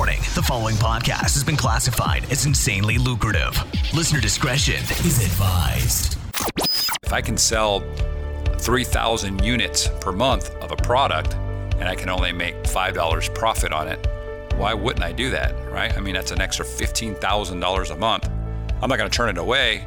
Warning the following podcast has been classified as insanely lucrative. Listener discretion is advised. If I can sell 3,000 units per month of a product and I can only make $5 profit on it, why wouldn't I do that, right? I mean, that's an extra $15,000 a month. I'm not going to turn it away.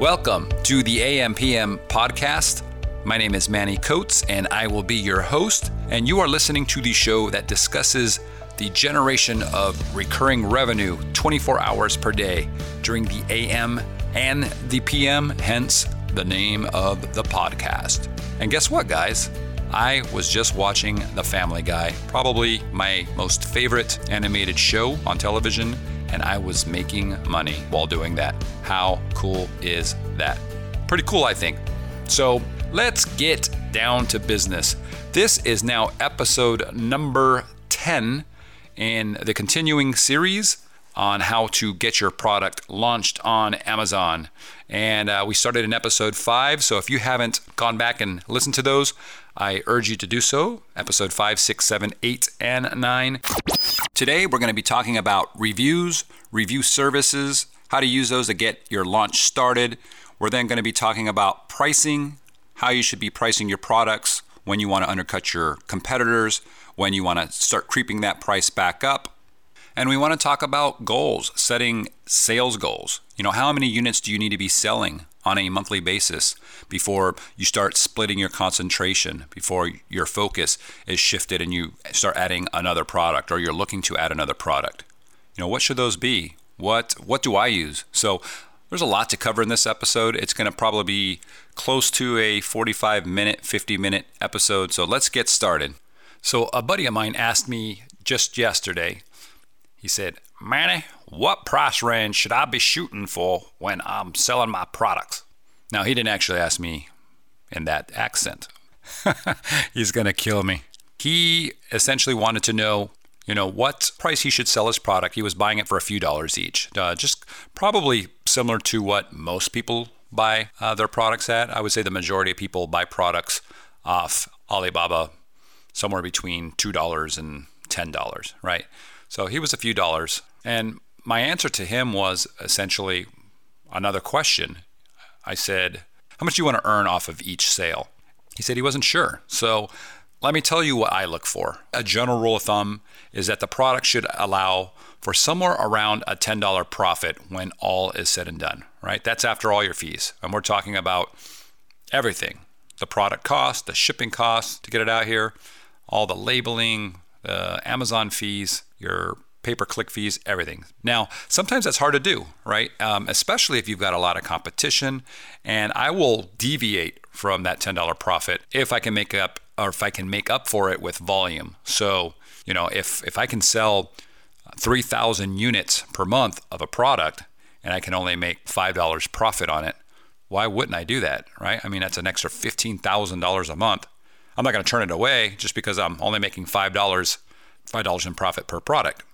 Welcome to the AMPM podcast. My name is Manny Coates, and I will be your host. And you are listening to the show that discusses the generation of recurring revenue 24 hours per day during the AM and the PM, hence the name of the podcast. And guess what, guys? I was just watching The Family Guy, probably my most favorite animated show on television, and I was making money while doing that. How cool is that? Pretty cool, I think. So let's get down to business. This is now episode number 10 in the continuing series on how to get your product launched on Amazon. And uh, we started in episode five. So if you haven't gone back and listened to those, I urge you to do so. Episode five, six, seven, eight, and nine. Today, we're going to be talking about reviews, review services, how to use those to get your launch started. We're then going to be talking about pricing, how you should be pricing your products when you want to undercut your competitors, when you want to start creeping that price back up. And we want to talk about goals, setting sales goals. You know, how many units do you need to be selling on a monthly basis before you start splitting your concentration, before your focus is shifted and you start adding another product or you're looking to add another product? You know, what should those be? What what do I use? So there's a lot to cover in this episode. It's going to probably be close to a 45 minute, 50 minute episode. So let's get started. So a buddy of mine asked me just yesterday, he said, Manny, what price range should I be shooting for when I'm selling my products? Now, he didn't actually ask me in that accent. He's going to kill me. He essentially wanted to know, you know, what price he should sell his product. He was buying it for a few dollars each, uh, just probably similar to what most people buy uh, their products at. I would say the majority of people buy products off Alibaba somewhere between $2 and $10, right? So he was a few dollars. And my answer to him was essentially another question. I said, How much do you want to earn off of each sale? He said he wasn't sure. So let me tell you what I look for. A general rule of thumb is that the product should allow for somewhere around a $10 profit when all is said and done, right? That's after all your fees. And we're talking about everything the product cost, the shipping cost to get it out here, all the labeling, the Amazon fees, your pay per click fees, everything. Now, sometimes that's hard to do, right? Um, especially if you've got a lot of competition. And I will deviate from that $10 profit if I can make up or if I can make up for it with volume. So, you know, if, if I can sell 3,000 units per month of a product and I can only make $5 profit on it, why wouldn't I do that, right? I mean, that's an extra $15,000 a month. I'm not going to turn it away just because I'm only making $5, $5 in profit per product.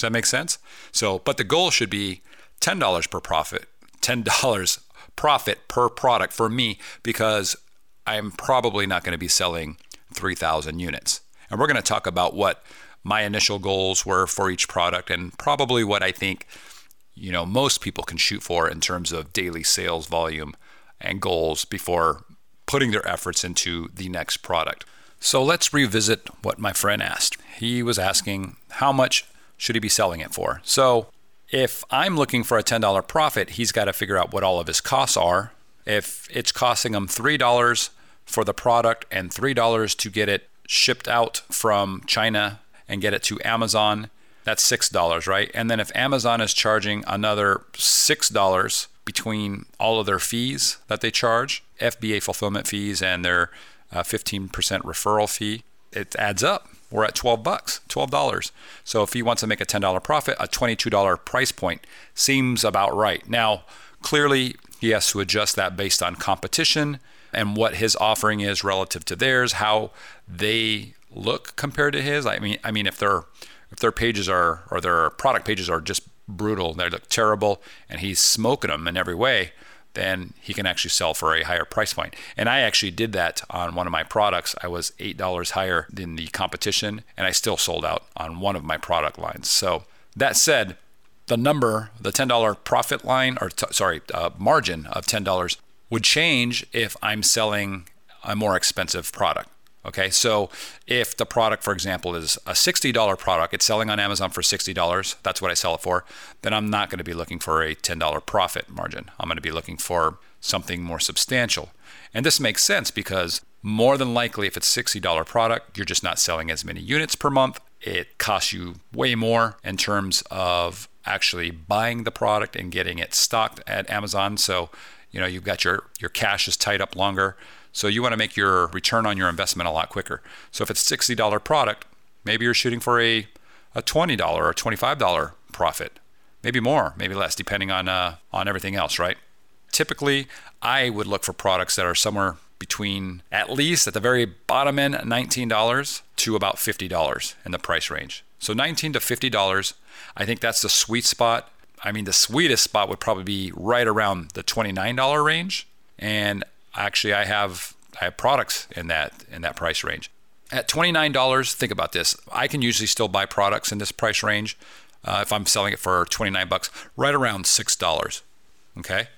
Does that make sense? So, but the goal should be $10 per profit, $10 profit per product for me because I'm probably not going to be selling 3,000 units. And we're going to talk about what my initial goals were for each product and probably what I think you know most people can shoot for in terms of daily sales volume and goals before putting their efforts into the next product. So let's revisit what my friend asked. He was asking how much should he be selling it for? So if I'm looking for a $10 profit, he's got to figure out what all of his costs are. If it's costing him $3 for the product and $3 to get it shipped out from China and get it to Amazon, that's $6, right? And then if Amazon is charging another $6 between all of their fees that they charge, FBA fulfillment fees and their uh, 15% referral fee, it adds up. We're at 12 bucks, $12. So if he wants to make a $10 profit, a $22 price point seems about right. Now, clearly, he has to adjust that based on competition and what his offering is relative to theirs, how they look compared to his. I mean, I mean, if their if their pages are or their product pages are just brutal, they look terrible, and he's smoking them in every way, then he can actually sell for a higher price point. And I actually did that on one of my products. I was eight dollars higher than the competition, and I still sold out on one of my product lines. So that said, the number, the $10 profit line, or t- sorry, uh, margin of $10 would change if I'm selling a more expensive product. Okay, so if the product, for example, is a $60 product, it's selling on Amazon for $60, that's what I sell it for, then I'm not going to be looking for a $10 profit margin. I'm going to be looking for something more substantial. And this makes sense because more than likely, if it's $60 product, you're just not selling as many units per month. It costs you way more in terms of actually buying the product and getting it stocked at Amazon. So, you know, you've got your, your cash is tied up longer. So you want to make your return on your investment a lot quicker. So if it's $60 product, maybe you're shooting for a, a $20 or $25 profit, maybe more, maybe less, depending on, uh, on everything else, right? Typically, I would look for products that are somewhere between at least at the very bottom end, $19 to about $50 in the price range. So 19 to $50, I think that's the sweet spot. I mean, the sweetest spot would probably be right around the $29 range. And actually I have I have products in that in that price range. At $29, think about this. I can usually still buy products in this price range uh, if I'm selling it for 29 bucks, right around $6. Okay?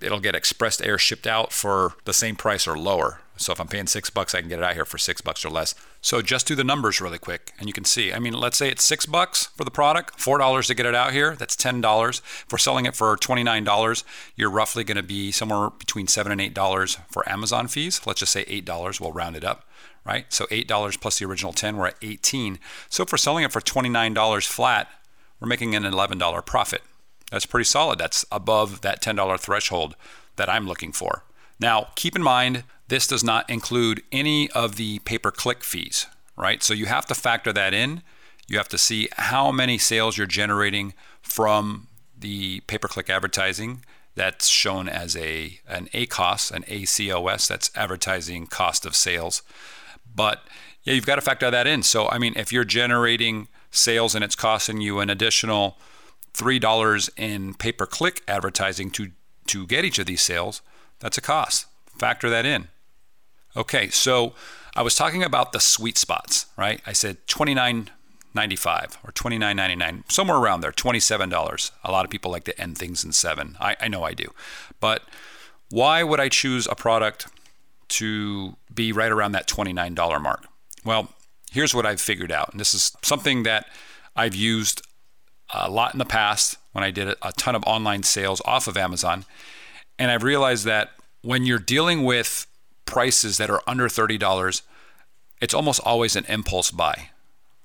It'll get expressed air shipped out for the same price or lower. So if I'm paying 6 bucks, I can get it out here for 6 bucks or less. So just do the numbers really quick and you can see. I mean, let's say it's 6 bucks for the product, $4 to get it out here, that's $10. If we're selling it for $29, you're roughly going to be somewhere between 7 and $8 for Amazon fees. Let's just say $8, we'll round it up, right? So $8 plus the original 10, we're at 18. So if we're selling it for $29 flat, we're making an $11 profit. That's pretty solid. That's above that $10 threshold that I'm looking for. Now, keep in mind, this does not include any of the pay per click fees, right? So you have to factor that in. You have to see how many sales you're generating from the pay per click advertising. That's shown as a an ACOS, an ACOS, that's advertising cost of sales. But yeah, you've got to factor that in. So, I mean, if you're generating sales and it's costing you an additional $3 in pay per click advertising to, to get each of these sales, that's a cost. Factor that in. Okay, so I was talking about the sweet spots, right? I said 29.95 or 29.99, somewhere around there, $27. A lot of people like to end things in seven. I, I know I do. But why would I choose a product to be right around that $29 mark? Well, here's what I've figured out. And this is something that I've used a lot in the past when I did a ton of online sales off of Amazon. And I've realized that when you're dealing with prices that are under $30, it's almost always an impulse buy.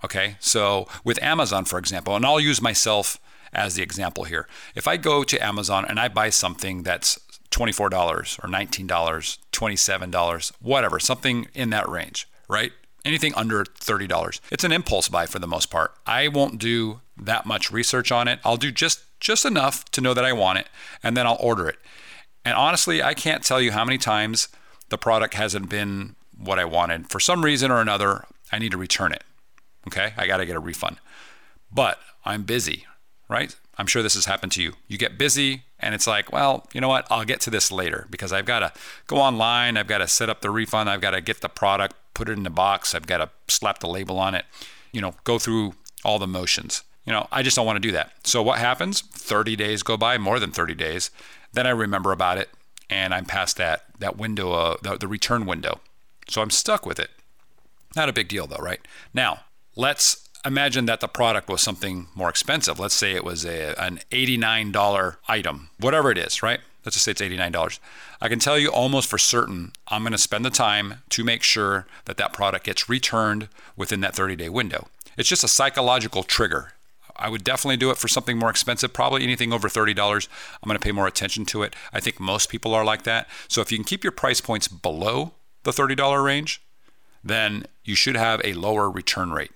Okay. So with Amazon, for example, and I'll use myself as the example here. If I go to Amazon and I buy something that's $24 or $19, $27, whatever, something in that range, right? Anything under $30. It's an impulse buy for the most part. I won't do that much research on it. I'll do just just enough to know that I want it and then I'll order it. And honestly, I can't tell you how many times the product hasn't been what I wanted. For some reason or another, I need to return it. Okay, I got to get a refund. But I'm busy, right? I'm sure this has happened to you. You get busy and it's like, well, you know what? I'll get to this later because I've got to go online. I've got to set up the refund. I've got to get the product, put it in the box. I've got to slap the label on it, you know, go through all the motions. You know, I just don't want to do that. So what happens? 30 days go by, more than 30 days. Then I remember about it and I'm past that that window, uh, the, the return window. So I'm stuck with it. Not a big deal though, right? Now let's imagine that the product was something more expensive. Let's say it was a, an $89 item, whatever it is, right? Let's just say it's $89. I can tell you almost for certain I'm going to spend the time to make sure that that product gets returned within that 30 day window. It's just a psychological trigger. I would definitely do it for something more expensive, probably anything over $30. I'm going to pay more attention to it. I think most people are like that. So if you can keep your price points below the $30 range, then you should have a lower return rate.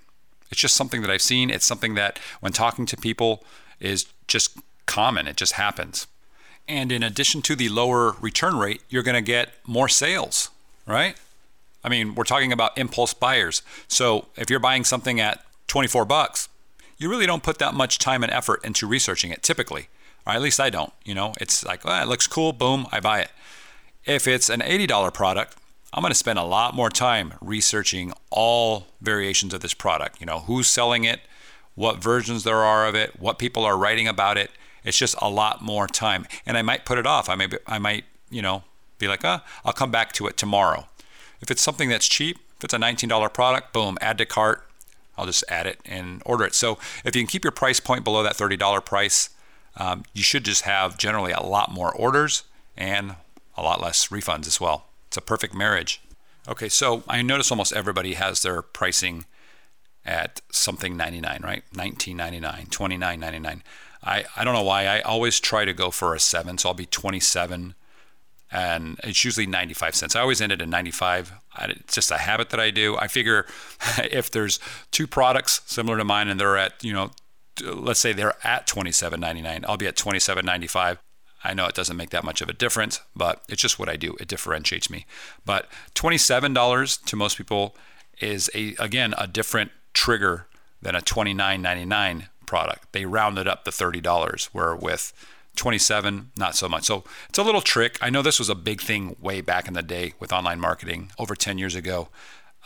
It's just something that I've seen. It's something that when talking to people is just common. It just happens. And in addition to the lower return rate, you're going to get more sales, right? I mean, we're talking about impulse buyers. So if you're buying something at 24 bucks, you really don't put that much time and effort into researching it typically. Or at least I don't. You know, it's like, well, it looks cool, boom, I buy it. If it's an $80 product, I'm going to spend a lot more time researching all variations of this product. You know, who's selling it, what versions there are of it, what people are writing about it. It's just a lot more time. And I might put it off. I may, I might, you know, be like, ah, I'll come back to it tomorrow. If it's something that's cheap, if it's a $19 product, boom, add to cart. I'll just add it and order it. So if you can keep your price point below that $30 price, um, you should just have generally a lot more orders and a lot less refunds as well. It's a perfect marriage. Okay, so I notice almost everybody has their pricing at something 99, right? 19.99, 29.99. I, I don't know why I always try to go for a 7, so I'll be 27 and it's usually 95 cents. I always end it at 95. It's just a habit that I do. I figure if there's two products similar to mine and they're at, you know, let's say they're at 27.99, I'll be at 27.95. I know it doesn't make that much of a difference, but it's just what I do. It differentiates me. But $27 to most people is a again a different trigger than a $29.99 product. They rounded up the $30 where with 27 not so much. So it's a little trick. I know this was a big thing way back in the day with online marketing over 10 years ago.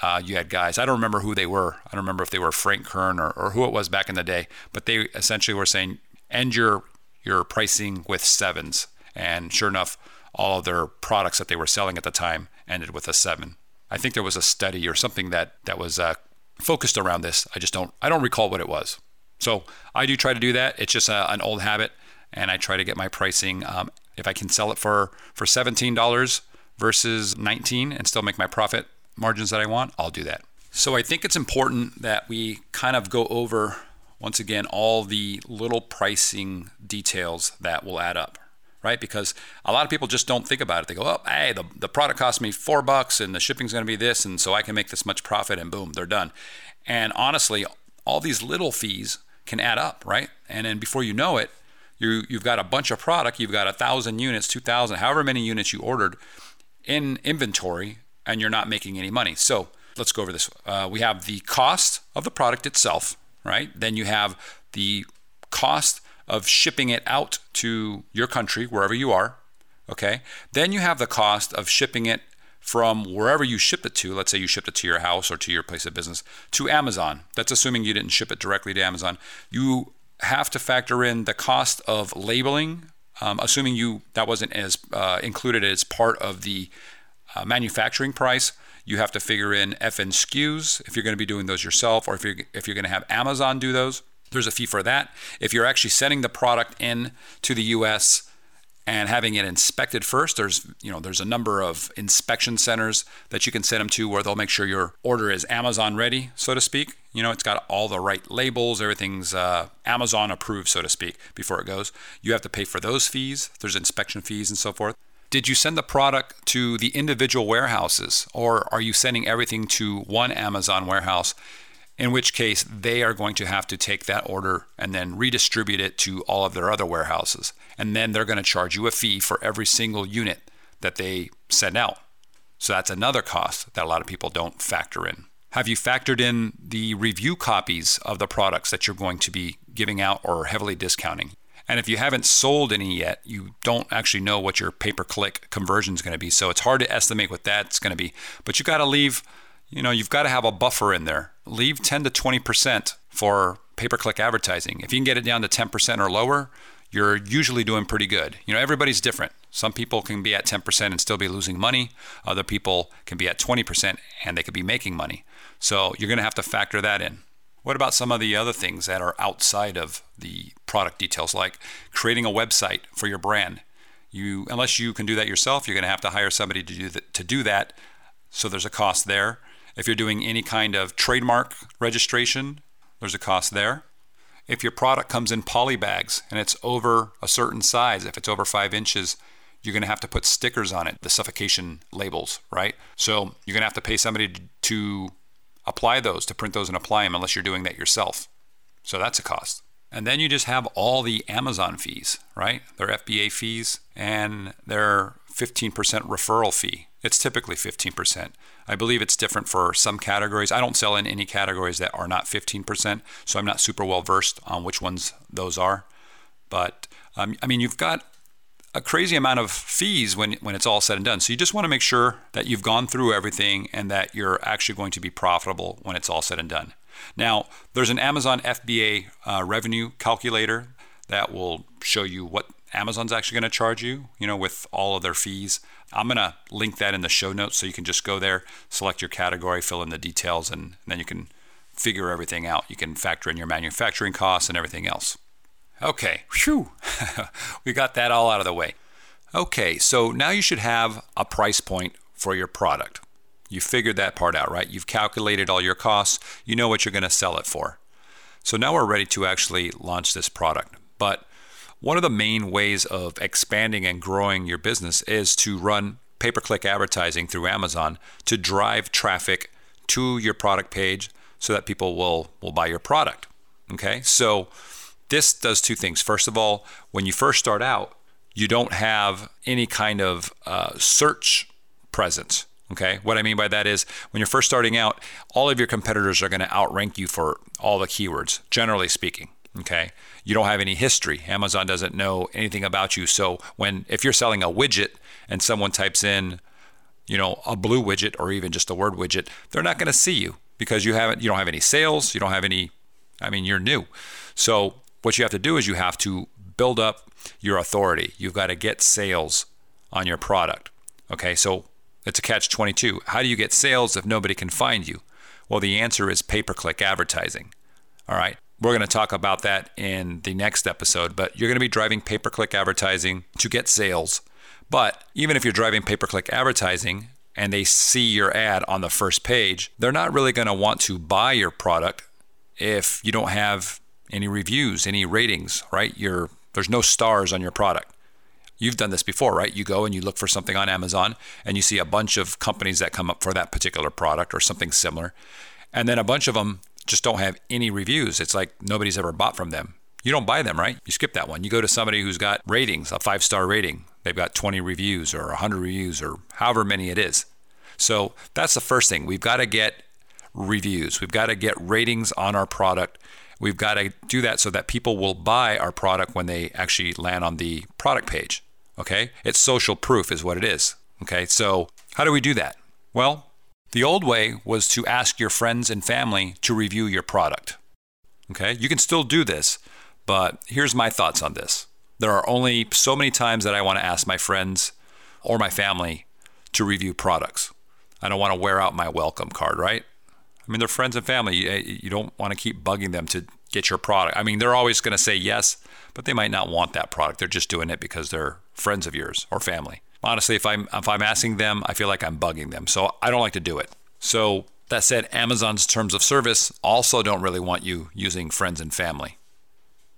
Uh, you had guys i don't remember who they were. I don't remember if they were frank kern or, or who it was back in the day but they essentially were saying end your your pricing with sevens. And sure enough all of their products that they were selling at the time ended with a seven. I think there was a study or something that that was uh, focused around this. I just don't i don't recall what it was. So i do try to do that. It's just a, an old habit and I try to get my pricing. Um, if I can sell it for for seventeen dollars versus nineteen and still make my profit margins that I want, I'll do that. So I think it's important that we kind of go over once again all the little pricing details that will add up right? Because a lot of people just don't think about it. They go, oh, hey, the, the product cost me four bucks and the shipping's going to be this, and so I can make this much profit, and boom, they're done. And honestly, all these little fees can add up, right? And then before you know it, you you've got a bunch of product, you've got a thousand units, two thousand, however many units you ordered in inventory, and you're not making any money. So let's go over this. Uh, we have the cost of the product itself, right? Then you have the cost of shipping it out to your country, wherever you are. Okay. Then you have the cost of shipping it from wherever you shipped it to. Let's say you shipped it to your house or to your place of business to Amazon. That's assuming you didn't ship it directly to Amazon. You have to factor in the cost of labeling, um, assuming you that wasn't as uh, included as part of the uh, manufacturing price. You have to figure in FN SKUs if you're going to be doing those yourself, or if you're if you're going to have Amazon do those. There's a fee for that. If you're actually sending the product in to the U.S and having it inspected first there's you know there's a number of inspection centers that you can send them to where they'll make sure your order is amazon ready so to speak. You know it's got all the right labels everything's uh, amazon approved so to speak before it goes. You have to pay for those fees. There's inspection fees and so forth. Did you send the product to the individual warehouses or are you sending everything to one amazon warehouse in which case they are going to have to take that order and then redistribute it to all of their other warehouses. And then they're going to charge you a fee for every single unit that they send out. So that's another cost that a lot of people don't factor in. Have you factored in the review copies of the products that you're going to be giving out or heavily discounting? And if you haven't sold any yet, you don't actually know what your pay per click conversion is going to be. So it's hard to estimate what that's going to be. But you got to leave you know, you've got to have a buffer in there. Leave 10 to 20% for pay per click advertising. If you can get it down to 10% or lower, you're usually doing pretty good. You know, everybody's different. Some people can be at 10% and still be losing money. Other people can be at 20% and they could be making money. So you're going to have to factor that in. What about some of the other things that are outside of the product details, like creating a website for your brand? You, unless you can do that yourself, you're going to have to hire somebody to do that. To do that, so there's a cost there. If you're doing any kind of trademark registration, there's a cost there. If your product comes in poly bags and it's over a certain size, if it's over five inches, you're going to have to put stickers on it, the suffocation labels, right? So you're going to have to pay somebody to apply those, to print those and apply them, unless you're doing that yourself. So that's a cost. And then you just have all the Amazon fees, right? Their FBA fees and their 15% referral fee. It's typically 15%. I believe it's different for some categories. I don't sell in any categories that are not 15%, so I'm not super well versed on which ones those are. But um, I mean, you've got a crazy amount of fees when when it's all said and done. So you just want to make sure that you've gone through everything and that you're actually going to be profitable when it's all said and done. Now, there's an Amazon FBA uh, revenue calculator that will show you what Amazon's actually going to charge you, you know, with all of their fees. I'm going to link that in the show notes so you can just go there, select your category, fill in the details, and, and then you can figure everything out. You can factor in your manufacturing costs and everything else. Okay, whew, we got that all out of the way. Okay, so now you should have a price point for your product. You figured that part out, right? You've calculated all your costs, you know what you're going to sell it for. So now we're ready to actually launch this product. But one of the main ways of expanding and growing your business is to run pay per click advertising through Amazon to drive traffic to your product page so that people will, will buy your product. Okay, so this does two things. First of all, when you first start out, you don't have any kind of uh, search presence. Okay, what I mean by that is when you're first starting out, all of your competitors are going to outrank you for all the keywords, generally speaking. Okay, you don't have any history. Amazon doesn't know anything about you. So when if you're selling a widget and someone types in, you know, a blue widget or even just the word widget, they're not going to see you because you haven't you don't have any sales, you don't have any. I mean, you're new. So what you have to do is you have to build up your authority. You've got to get sales on your product. Okay, so it's a catch 22. How do you get sales if nobody can find you? Well, the answer is pay per click advertising. All right, we're going to talk about that in the next episode, but you're going to be driving pay per click advertising to get sales. But even if you're driving pay per click advertising and they see your ad on the first page, they're not really going to want to buy your product if you don't have any reviews, any ratings, right? You're, there's no stars on your product. You've done this before, right? You go and you look for something on Amazon and you see a bunch of companies that come up for that particular product or something similar. And then a bunch of them just don't have any reviews. It's like nobody's ever bought from them. You don't buy them, right? You skip that one. You go to somebody who's got ratings, a five star rating. They've got 20 reviews or 100 reviews or however many it is. So that's the first thing. We've got to get reviews, we've got to get ratings on our product We've got to do that so that people will buy our product when they actually land on the product page. Okay? It's social proof, is what it is. Okay? So, how do we do that? Well, the old way was to ask your friends and family to review your product. Okay? You can still do this, but here's my thoughts on this. There are only so many times that I want to ask my friends or my family to review products. I don't want to wear out my welcome card, right? I mean, they're friends and family. You, eh, you don't want to keep bugging them to get your product. I mean, they're always going to say yes, but they might not want that product. They're just doing it because they're friends of yours or family. Honestly, if I'm if I'm asking them, I feel like I'm bugging them. So I don't like to do it. So that said, Amazon's terms of service also don't really want you using friends and family.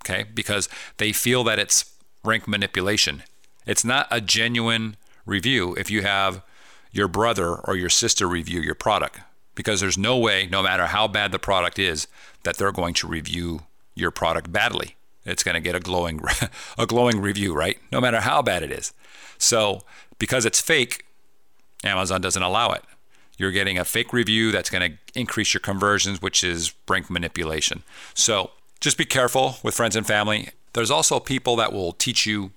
Okay? Because they feel that it's rank manipulation. It's not a genuine review if you have your brother or your sister review your product because there's no way, no matter how bad the product is, that they're going to review your product badly. It's going to get a glowing, a glowing review, right? No matter how bad it is. So, because it's fake, Amazon doesn't allow it. You're getting a fake review that's going to increase your conversions, which is rank manipulation. So, just be careful with friends and family. There's also people that will teach you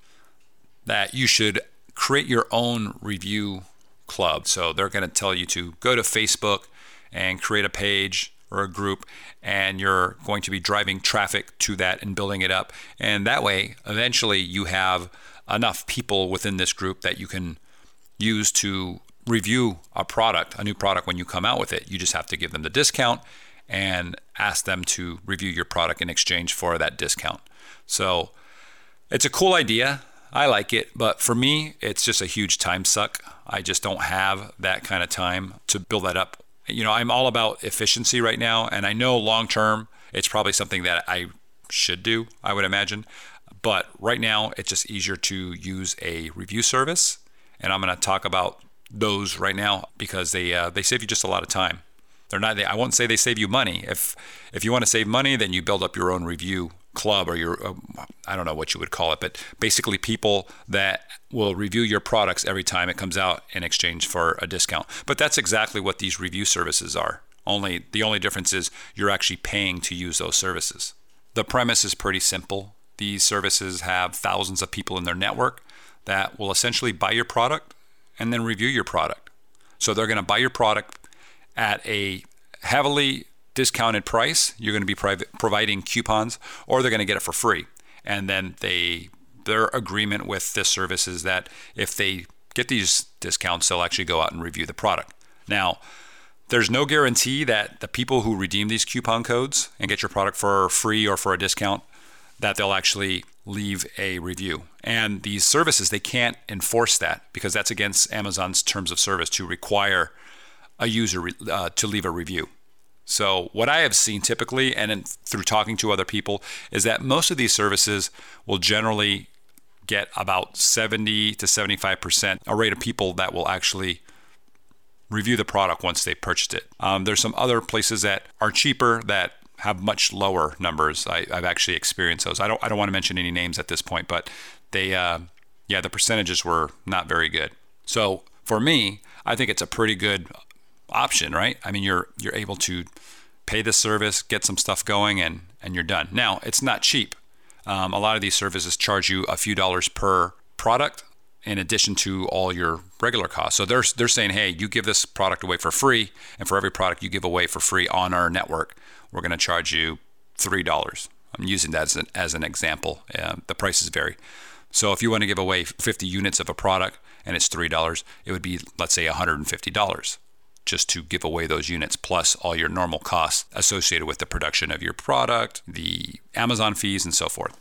that you should create your own review club. So, they're going to tell you to go to Facebook and create a page or a group and you're going to be driving traffic to that and building it up. And that way eventually you have enough people within this group that you can use to review a product a new product when you come out with it. You just have to give them the discount and ask them to review your product in exchange for that discount. So it's a cool idea. I like it, but for me, it's just a huge time suck. I just don't have that kind of time to build that up you know, I'm all about efficiency right now, and I know long term it's probably something that I should do, I would imagine. But right now, it's just easier to use a review service, and I'm going to talk about those right now because they uh, they save you just a lot of time. they're not. They, I won't say they save you money. If if you want to save money, then you build up your own review club or your uh, I don't know what you would call it, but basically people that will review your products every time it comes out in exchange for a discount. But that's exactly what these review services are. Only the only difference is you're actually paying to use those services. The premise is pretty simple. These services have thousands of people in their network that will essentially buy your product and then review your product. So they're going to buy your product at a heavily discounted price. You're going to be providing coupons, or they're going to get it for free. And then they their agreement with this service is that if they get these discounts, they'll actually go out and review the product. Now, there's no guarantee that the people who redeem these coupon codes and get your product for free or for a discount that they'll actually leave a review. And these services, they can't enforce that because that's against Amazon's terms of service to require a user uh, to leave a review. So, what I have seen typically, and in, through talking to other people, is that most of these services will generally get about 70 to 75% a rate of people that will actually review the product once they purchased it. Um, there's some other places that are cheaper that have much lower numbers. I, have actually experienced those. I don't I don't want to mention any names at this point, but they uh, yeah the percentages were not very good. So for me, I think it's a pretty good option, right? I mean, you're you're able to pay the service, get some stuff going, and and you're done. Now, it's not cheap. Um, a lot of these services charge you a few dollars per product in addition to all your regular costs. So they're they're saying, hey, you give this product away for free, and for every product you give away for free on our network, we're going to charge you three dollars. I'm using that as an, as an example. Uh, the prices vary. So if you want to give away 50 units of a product and it's three dollars, it would be let's say 150 dollars just to give away those units, plus all your normal costs associated with the production of your product, the Amazon fees, and so forth.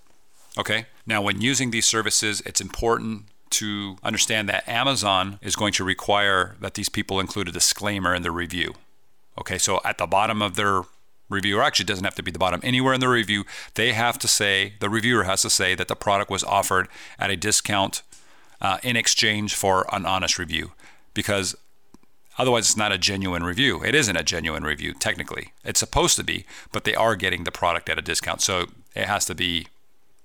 Okay, now when using these services, it's important to understand that Amazon is going to require that these people include a disclaimer in the review. Okay, so at the bottom of their review, or actually doesn't have to be the bottom, anywhere in the review, they have to say, the reviewer has to say that the product was offered at a discount uh, in exchange for an honest review. Because Otherwise, it's not a genuine review. It isn't a genuine review, technically. It's supposed to be, but they are getting the product at a discount. So it has to be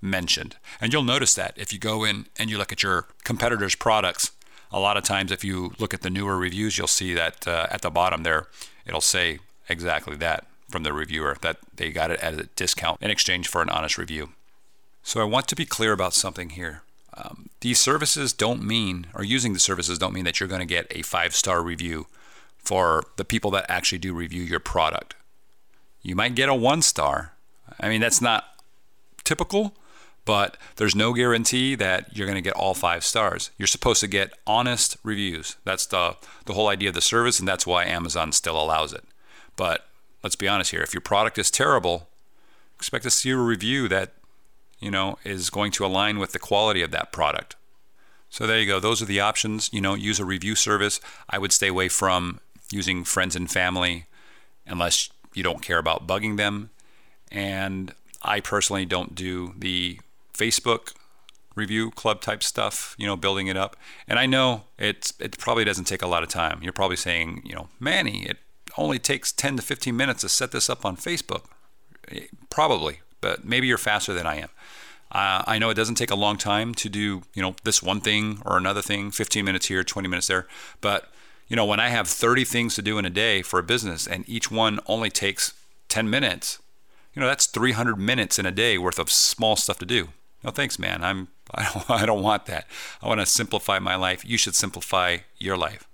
mentioned. And you'll notice that if you go in and you look at your competitors' products, a lot of times if you look at the newer reviews, you'll see that uh, at the bottom there, it'll say exactly that from the reviewer that they got it at a discount in exchange for an honest review. So I want to be clear about something here. Um, these services don't mean, or using the services don't mean that you're going to get a five star review for the people that actually do review your product. You might get a one star. I mean, that's not typical, but there's no guarantee that you're going to get all five stars. You're supposed to get honest reviews. That's the, the whole idea of the service, and that's why Amazon still allows it. But let's be honest here if your product is terrible, expect to see a review that you know, is going to align with the quality of that product. So there you go. Those are the options. You know, use a review service. I would stay away from using friends and family unless you don't care about bugging them. And I personally don't do the Facebook review club type stuff, you know, building it up. And I know it's it probably doesn't take a lot of time. You're probably saying, you know, Manny, it only takes 10 to 15 minutes to set this up on Facebook. Eh, probably, but maybe you're faster than I am. Uh, I know it doesn't take a long time to do, you know, this one thing or another thing, 15 minutes here, 20 minutes there. But, you know, when I have 30 things to do in a day for a business and each one only takes 10 minutes, you know, that's 300 minutes in a day worth of small stuff to do. No, thanks, man. I'm, I don't, I don't want that. I want to simplify my life. You should simplify your life.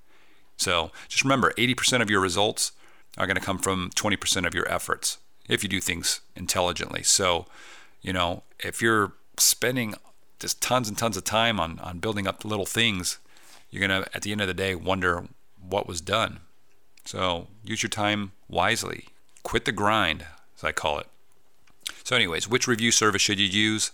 So just remember 80% of your results are going to come from 20% of your efforts if you do things intelligently. So, you know, if you're spending just tons and tons of time on, on building up little things, you're going to, at the end of the day, wonder what was done. So use your time wisely. Quit the grind, as I call it. So, anyways, which review service should you use?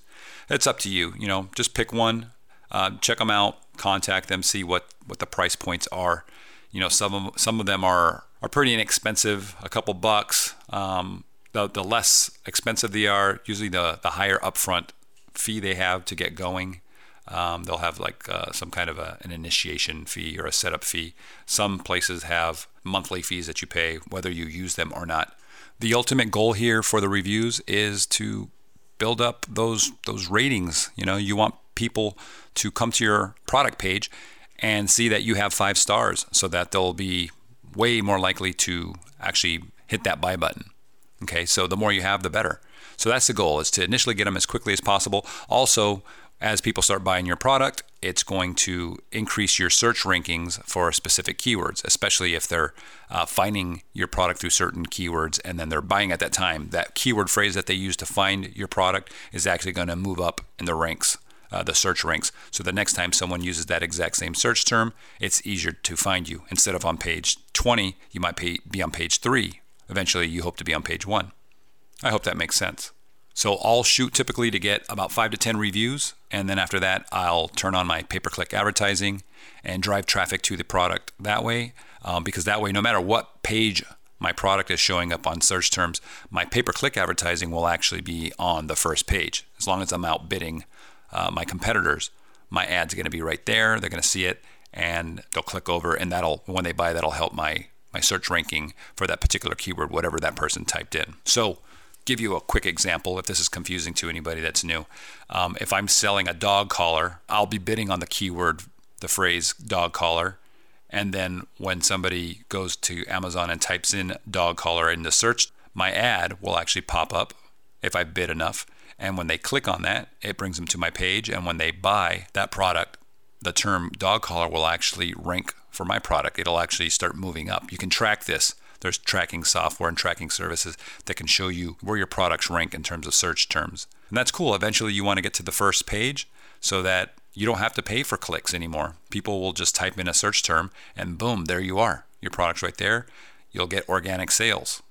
It's up to you. You know, just pick one, uh, check them out, contact them, see what, what the price points are. You know, some of, some of them are, are pretty inexpensive, a couple bucks. Um, the, the less expensive they are, usually the, the higher upfront fee they have to get going. Um, they'll have like uh, some kind of a, an initiation fee or a setup fee. Some places have monthly fees that you pay whether you use them or not. The ultimate goal here for the reviews is to build up those those ratings. You know, you want people to come to your product page and see that you have five stars so that they'll be way more likely to actually hit that buy button. Okay, so the more you have, the better. So that's the goal is to initially get them as quickly as possible. Also, as people start buying your product, it's going to increase your search rankings for specific keywords, especially if they're uh, finding your product through certain keywords and then they're buying at that time. That keyword phrase that they use to find your product is actually going to move up in the ranks, uh, the search ranks. So the next time someone uses that exact same search term, it's easier to find you. Instead of on page 20, you might be on page 3. Eventually, you hope to be on page 1. I hope that makes sense. So I'll shoot typically to get about five to 10 reviews. And then after that, I'll turn on my pay per click advertising and drive traffic to the product that way. Um, because that way, no matter what page my product is showing up on search terms, my pay per click advertising will actually be on the first page. As long as I'm outbidding uh, my competitors, my ad's going to be right there. They're going to see it and they'll click over. And that'll, when they buy, that'll help my, my search ranking for that particular keyword, whatever that person typed in. So, give you a quick example if this is confusing to anybody that's new. Um, if I'm selling a dog collar, I'll be bidding on the keyword, the phrase dog collar. And then when somebody goes to Amazon and types in dog collar in the search, my ad will actually pop up if I bid enough. And when they click on that, it brings them to my page. And when they buy that product, the term dog collar will actually rank for my product. It'll actually start moving up. You can track this there's tracking software and tracking services that can show you where your products rank in terms of search terms. And that's cool. Eventually, you want to get to the first page so that you don't have to pay for clicks anymore. People will just type in a search term and boom, there you are. Your product's right there. You'll get organic sales,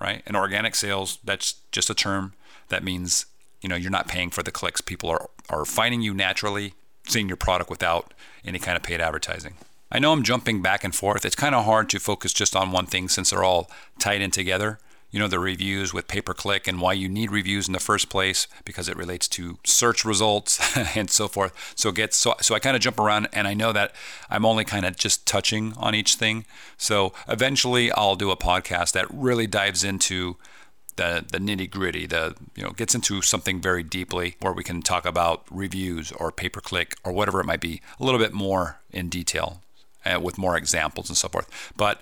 right? And organic sales, that's just a term that means, you know, you're not paying for the clicks. People are, are finding you naturally, seeing your product without any kind of paid advertising. I know I'm jumping back and forth. It's kind of hard to focus just on one thing since they're all tied in together. You know, the reviews with pay per click and why you need reviews in the first place because it relates to search results and so forth. So get so so I kind of jump around and I know that I'm only kind of just touching on each thing. So eventually I'll do a podcast that really dives into the, the nitty gritty, the you know gets into something very deeply where we can talk about reviews or pay per click or whatever it might be a little bit more in detail uh, with more examples and so forth. But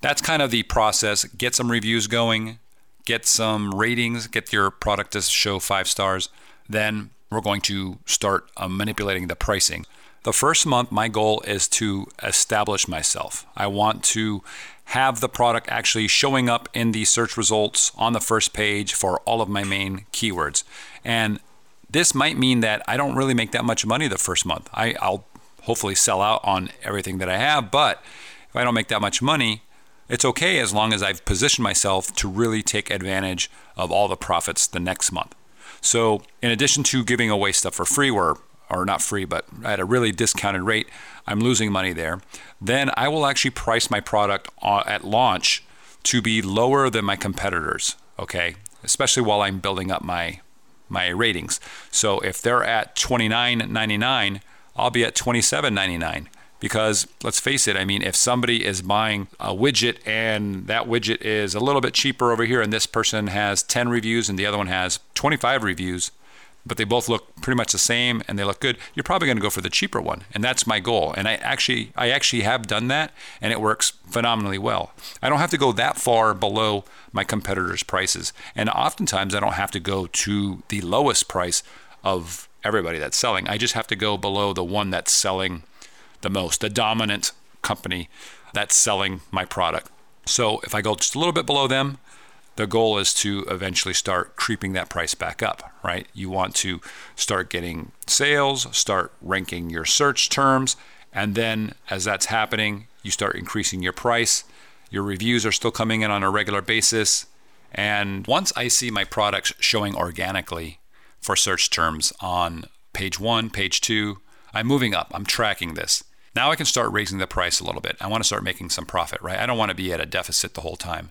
that's kind of the process. Get some reviews going, get some ratings, get your product to show five stars. Then we're going to start uh, manipulating the pricing. The first month, my goal is to establish myself. I want to have the product actually showing up in the search results on the first page for all of my main keywords. And this might mean that I don't really make that much money the first month. I, will hopefully sell out on everything that I have. But if I don't make that much money, it's okay as long as I've positioned myself to really take advantage of all the profits the next month. So, in addition to giving away stuff for free, or, or not free, but at a really discounted rate, I'm losing money there. Then I will actually price my product at launch to be lower than my competitors, okay? Especially while I'm building up my my ratings. So if they're at $29.99, I'll be at $27.99 because let's face it, I mean, if somebody is buying a widget and that widget is a little bit cheaper over here and this person has 10 reviews and the other one has 25 reviews, but they both look pretty much the same and they look good, you're probably going to go for the cheaper one. And that's my goal. And I actually I actually have done that and it works phenomenally well. I don't have to go that far below my competitors' prices. And oftentimes I don't have to go to the lowest price of everybody that's selling. I just have to go below the one that's selling the most, the dominant company that's selling my product. So if I go just a little bit below them, the goal is to eventually start creeping that price back up, right? You want to start getting sales, start ranking your search terms, and then as that's happening, you start increasing your price. Your reviews are still coming in on a regular basis. And once I see my products showing organically for search terms on page one, page two. I'm moving up, I'm tracking this. Now I can start raising the price a little bit. I want to start making some profit, right? I don't want to be at a deficit the whole time.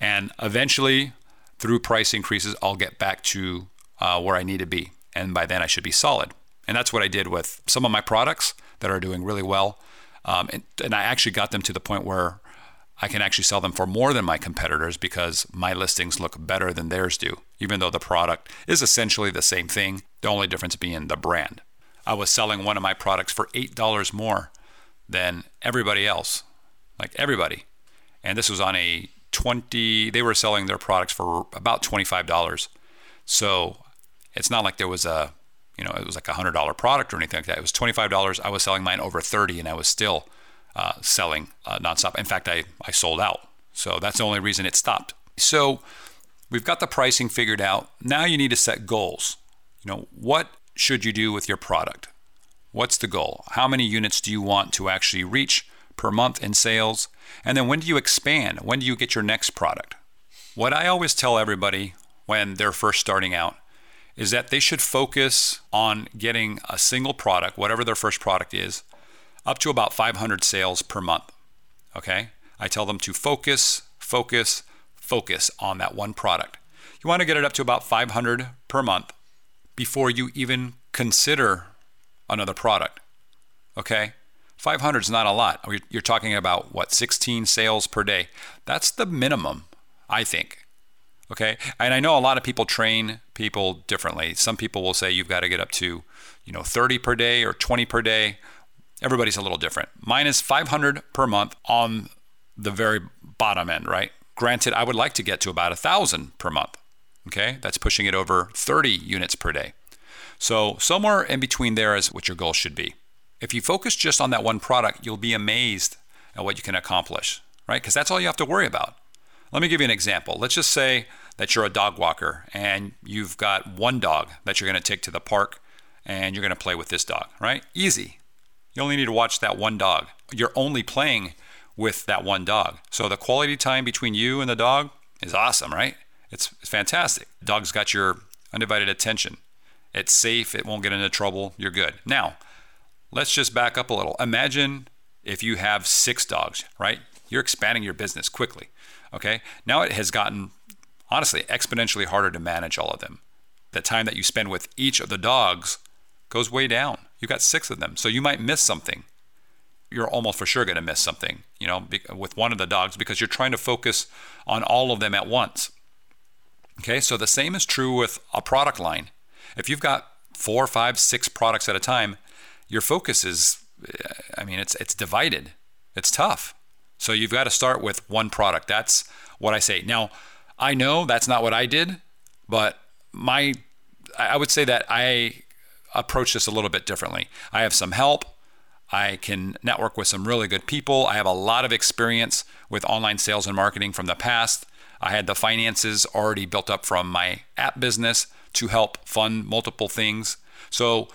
And eventually, through price increases, I'll get back to uh, where I need to be. And by then, I should be solid. And that's what I did with some of my products that are doing really well. Um, and, and I actually got them to the point where I can actually sell them for more than my competitors because my listings look better than theirs do, even though the product is essentially the same thing, the only difference being the brand. I was selling one of my products for $8 more than everybody else, like everybody. And this was on a 20, they were selling their products for about $25. So it's not like there was a, you know, it was like a $100 product or anything like that. It was $25. I was selling mine over 30 and I was still uh, selling uh, nonstop. In fact, I, I sold out. So that's the only reason it stopped. So we've got the pricing figured out. Now you need to set goals. You know, what should you do with your product? What's the goal? How many units do you want to actually reach per month in sales? And then when do you expand? When do you get your next product? What I always tell everybody when they're first starting out is that they should focus on getting a single product, whatever their first product is, up to about 500 sales per month. Okay? I tell them to focus, focus, focus on that one product. You want to get it up to about 500 per month before you even consider another product. Okay? 500 is not a lot. You're talking about what, 16 sales per day. That's the minimum, I think. Okay? And I know a lot of people train people differently. Some people will say you've got to get up to, you know, 30 per day or 20 per day. Everybody's a little different. Mine is 500 per month on the very bottom end, right? Granted, I would like to get to about a 1,000 per month. Okay, that's pushing it over 30 units per day. So, somewhere in between there is what your goal should be. If you focus just on that one product, you'll be amazed at what you can accomplish, right? Because that's all you have to worry about. Let me give you an example. Let's just say that you're a dog walker and you've got one dog that you're going to take to the park and you're going to play with this dog, right? Easy. You only need to watch that one dog. You're only playing with that one dog. So the quality time between you and the dog is awesome, right? It's, fantastic. Dog's got your undivided attention. It's safe, it won't get into trouble, you're good. Now, let's just back up a little. Imagine if you have six dogs, right? You're expanding your business quickly. Okay. Now it has gotten, honestly, exponentially harder to manage all of them. The time that you spend with each of the dogs goes way down. You've got six of them. So you might miss something. You're almost for sure going to miss something, you know, with one of the dogs because you're trying to focus on all of them at once. Okay. So the same is true with a product line. If you've got four, five, six products at a time, your focus is, I mean, it's it's divided. It's tough. So you've got to start with one product. That's what I say. Now, I know that's not what I did, but my I would say that I approach this a little bit differently. I have some help. I can network with some really good people. I have a lot of experience with online sales and marketing from the past. I had the finances already built up from my app business to help fund multiple things. So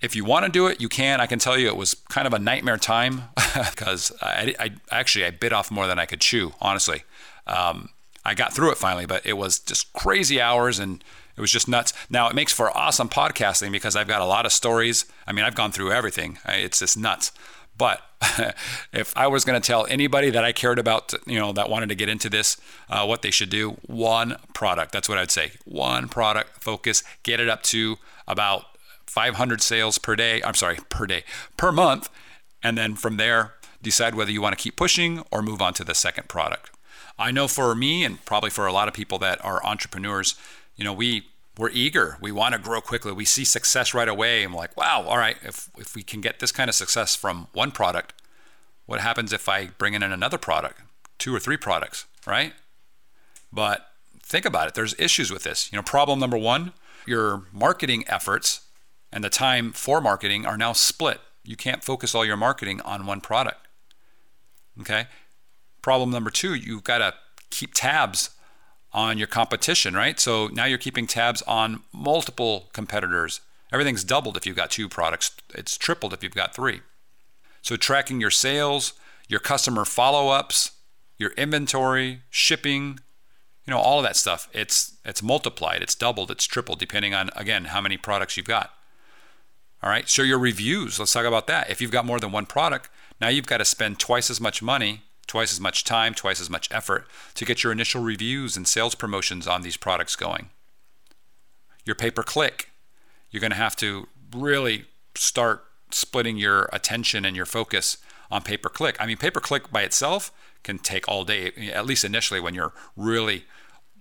if you want to do it, you can. I can tell you it was kind of a nightmare time because I, I, actually I bit off more than I could chew. Honestly, um, I got through it finally, but it was just crazy hours and it was just nuts. Now it makes for awesome podcasting because I've got a lot of stories. I mean, I've gone through everything. It's just nuts. But if I was going to tell anybody that I cared about, you know, that wanted to get into this, uh, what they should do, one product. That's what I'd say. One product, focus, get it up to about 500 sales per day. I'm sorry, per day, per month. And then from there, decide whether you want to keep pushing or move on to the second product. I know for me, and probably for a lot of people that are entrepreneurs, you know, we we're eager. We want to grow quickly. We see success right away. I'm like, wow, all right, if, if we can get this kind of success from one product, what happens if I bring in another product, two or three products, right? But think about it. There's issues with this. You know, problem number one, your marketing efforts and the time for marketing are now split. You can't focus all your marketing on one product. Okay? Problem number two, you've got to keep tabs on your competition, right? So now you're keeping tabs on multiple competitors. Everything's doubled if you've got two products, it's tripled if you've got three. So tracking your sales, your customer follow ups, your inventory, shipping, you know, all of that stuff, it's it's multiplied, it's doubled, it's tripled depending on again how many products you've got. All right, so your reviews, let's talk about that. If you've got more than one product, now you've got to spend twice as much money twice as much time, twice as much effort to get your initial reviews and sales promotions on these products going. Your pay per click, you're going to have to really start splitting your attention and your focus on pay per click. I mean, pay per click by itself can take all day, at least initially when you're really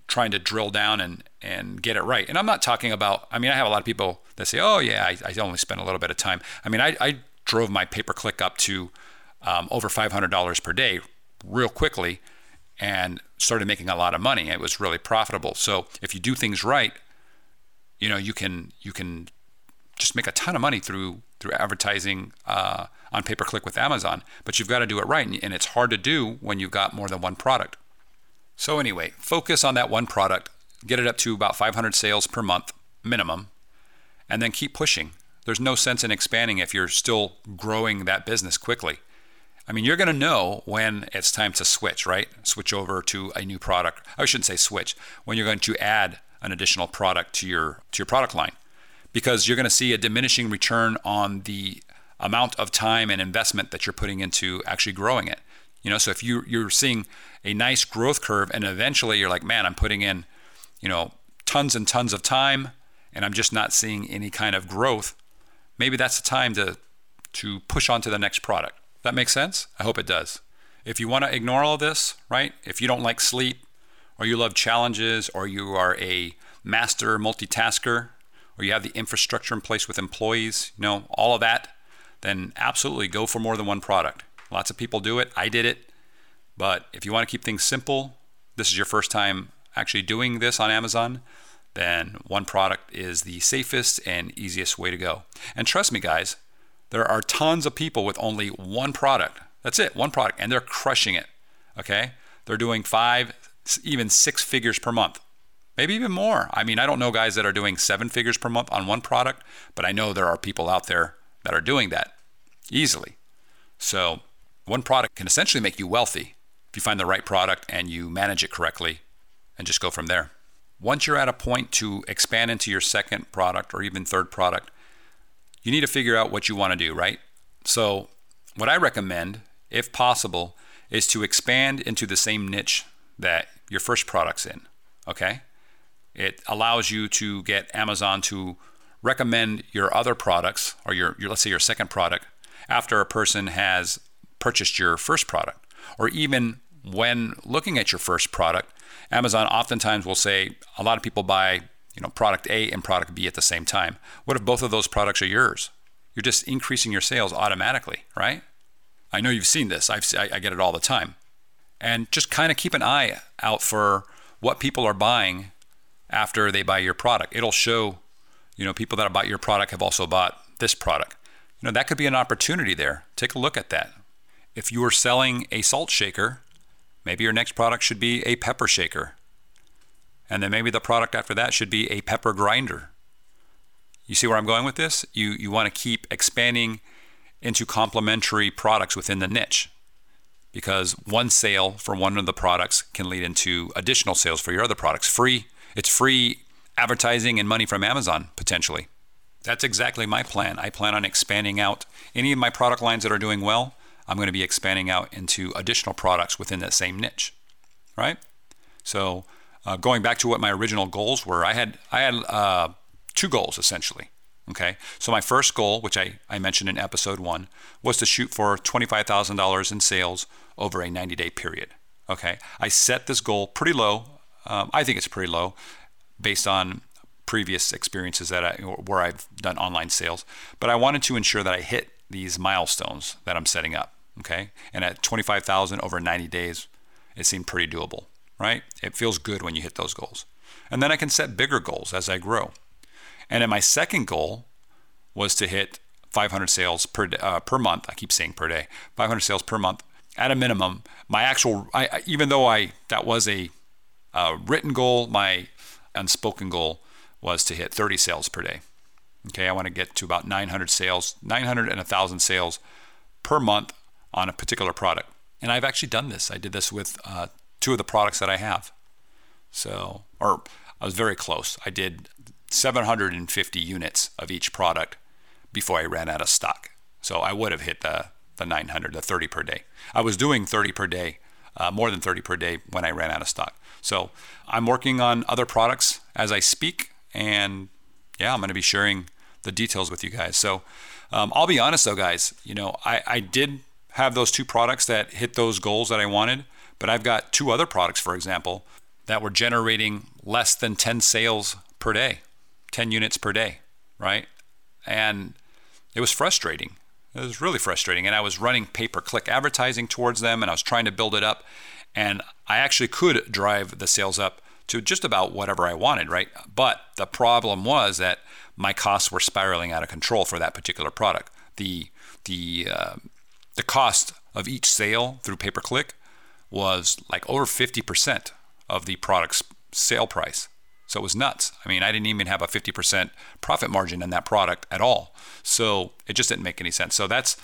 trying to drill down and, and get it right. And I'm not talking about, I mean, I have a lot of people that say, oh, yeah, I, I only spend a little bit of time. I mean, I, I drove my pay per click up to um, over $500 per day real quickly and started making a lot of money. It was really profitable. So if you do things right, you know, you can, you can just make a ton of money through through advertising uh, on pay per click with Amazon. But you've got to do it right, and it's hard to do when you've got more than one product. So anyway, focus on that one product, get it up to about 500 sales per month minimum, and then keep pushing. There's no sense in expanding if you're still growing that business quickly. I mean, you're going to know when it's time to switch, right? Switch over to a new product. I shouldn't say switch. When you're going to add an additional product to your to your product line because you're going to see a diminishing return on the amount of time and investment that you're putting into actually growing it. You know, so if you you're seeing a nice growth curve and eventually you're like, man, I'm putting in, you know, tons and tons of time and I'm just not seeing any kind of growth, maybe that's the time to to push on to the next product. That makes sense? I hope it does. If you want to ignore all this, right? If you don't like sleep or you love challenges or you are a master multitasker, or you have the infrastructure in place with employees, you know, all of that, then absolutely go for more than one product. Lots of people do it. I did it. But if you want to keep things simple, this is your first time actually doing this on Amazon, then one product is the safest and easiest way to go. And trust me, guys, there are tons of people with only one product. That's it, one product, and they're crushing it. Okay? They're doing five, even six figures per month maybe even more. I mean, I don't know guys that are doing seven figures per month on one product, but I know there are people out there that are doing that easily. So, one product can essentially make you wealthy if you find the right product and you manage it correctly and just go from there. Once you're at a point to expand into your second product or even third product, you need to figure out what you want to do, right? So, what I recommend, if possible, is to expand into the same niche that your first product's in. Okay? It allows you to get Amazon to recommend your other products or your, your let's say your second product after a person has purchased your first product or even when looking at your first product amazon oftentimes will say a lot of people buy you know product a and product b at the same time what if both of those products are yours you're just increasing your sales automatically right i know you've seen this I've, i get it all the time and just kind of keep an eye out for what people are buying after they buy your product. It'll show, you know, people that have bought your product have also bought this product. You know, that could be an opportunity there. Take a look at that. If you are selling a salt shaker, maybe your next product should be a pepper shaker. And then maybe the product after that should be a pepper grinder. You see where I'm going with this? You you want to keep expanding into complementary products within the niche because one sale for one of the products can lead into additional sales for your other products. Free it's free advertising and money from Amazon potentially. That's exactly my plan. I plan on expanding out any of my product lines that are doing well. I'm going to be expanding out into additional products within that same niche, right? So, uh, going back to what my original goals were, I had I had uh, two goals essentially. Okay, so my first goal, which I, I mentioned in episode one, was to shoot for $25,000 in sales over a 90 day period. Okay, I set this goal pretty low um, I think it's pretty low based on previous experiences that I, where I've done online sales. But I wanted to ensure that I hit these milestones that I'm setting up. Okay, and at 25,000 over 90 days, it seemed pretty doable. Right? It feels good when you hit those goals, and then I can set bigger goals as I grow. And then my second goal was to hit 500 sales per uh, per month. I keep saying per day, 500 sales per month at a minimum. My actual, I, even though I that was a written goal, my unspoken goal was to hit 30 sales per day. Okay, I want to get to about 900 sales, 900 and 1,000 sales per month on a particular product. And I've actually done this. I did this with uh, two of the products that I have. So, or I was very close. I did 750 units of each product before I ran out of stock. So I would have hit the, the 900, the 30 per day. I was doing 30 per day, uh, more than 30 per day when I ran out of stock. So I'm working on other products as I speak, and yeah, I'm going to be sharing the details with you guys. So um, I'll be honest though, guys. You know, I, I did have those two products that hit those goals that I wanted, but I've got two other products, for example, that were generating less than 10 sales per day, 10 units per day, right? And it was frustrating. It was really frustrating. And I was running pay per click advertising towards them and I was trying to build it up. And I actually could drive the sales up to just about whatever I wanted, right? But the problem was that my costs were spiraling out of control for that particular product. The the uh, the cost of each sale through pay per click was like over 50% of the product's sale price. So it was nuts. I mean, I didn't even have a 50% profit margin in that product at all. So it just didn't make any sense. So that's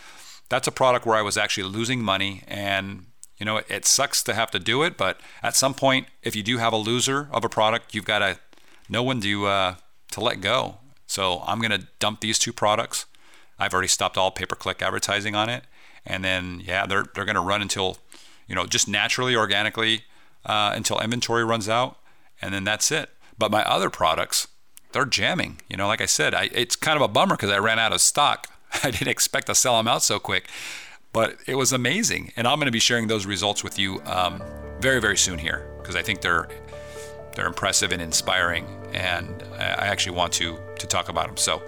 that's a product where I was actually losing money and you know, it, it sucks to have to do it, but at some point if you do have a loser of a product, you've got to know when to uh, to let go. So I'm going to dump these two products. I've already stopped all pay-per-click advertising on it. And then yeah, they're they're going to run until you know, just naturally organically uh, until inventory runs out, and then that's it. But my other products, they're jamming. You know, like I said, I, it's kind of a bummer because I ran out of stock. I didn't expect to sell them out so quick, but it was amazing. And I'm going to be sharing those results with you um, very, very soon here because I think they're they're impressive and inspiring, and I actually want to to talk about them. So,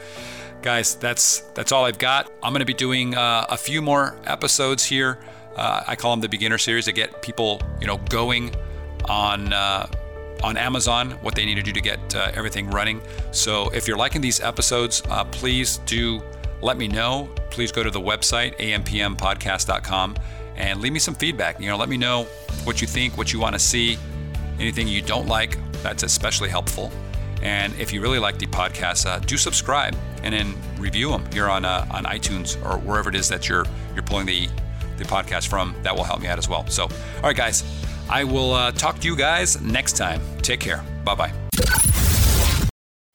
guys, that's that's all I've got. I'm going to be doing uh, a few more episodes here. Uh, I call them the beginner series to get people, you know, going on uh, on Amazon, what they need to do to get uh, everything running. So if you're liking these episodes, uh, please do let me know. Please go to the website ampmpodcast.com and leave me some feedback. You know, let me know what you think, what you want to see, anything you don't like. That's especially helpful. And if you really like the podcast, uh, do subscribe and then review them here on uh, on iTunes or wherever it is that you're you're pulling the the podcast from. That will help me out as well. So, all right, guys, I will uh, talk to you guys next time. Take care. Bye bye.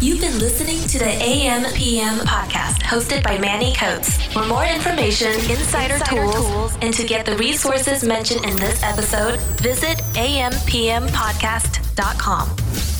You've been listening to the AM PM podcast hosted by Manny Coats. For more information, insider, insider tools, tools, and to get the resources mentioned in this episode, visit ampmpodcast.com.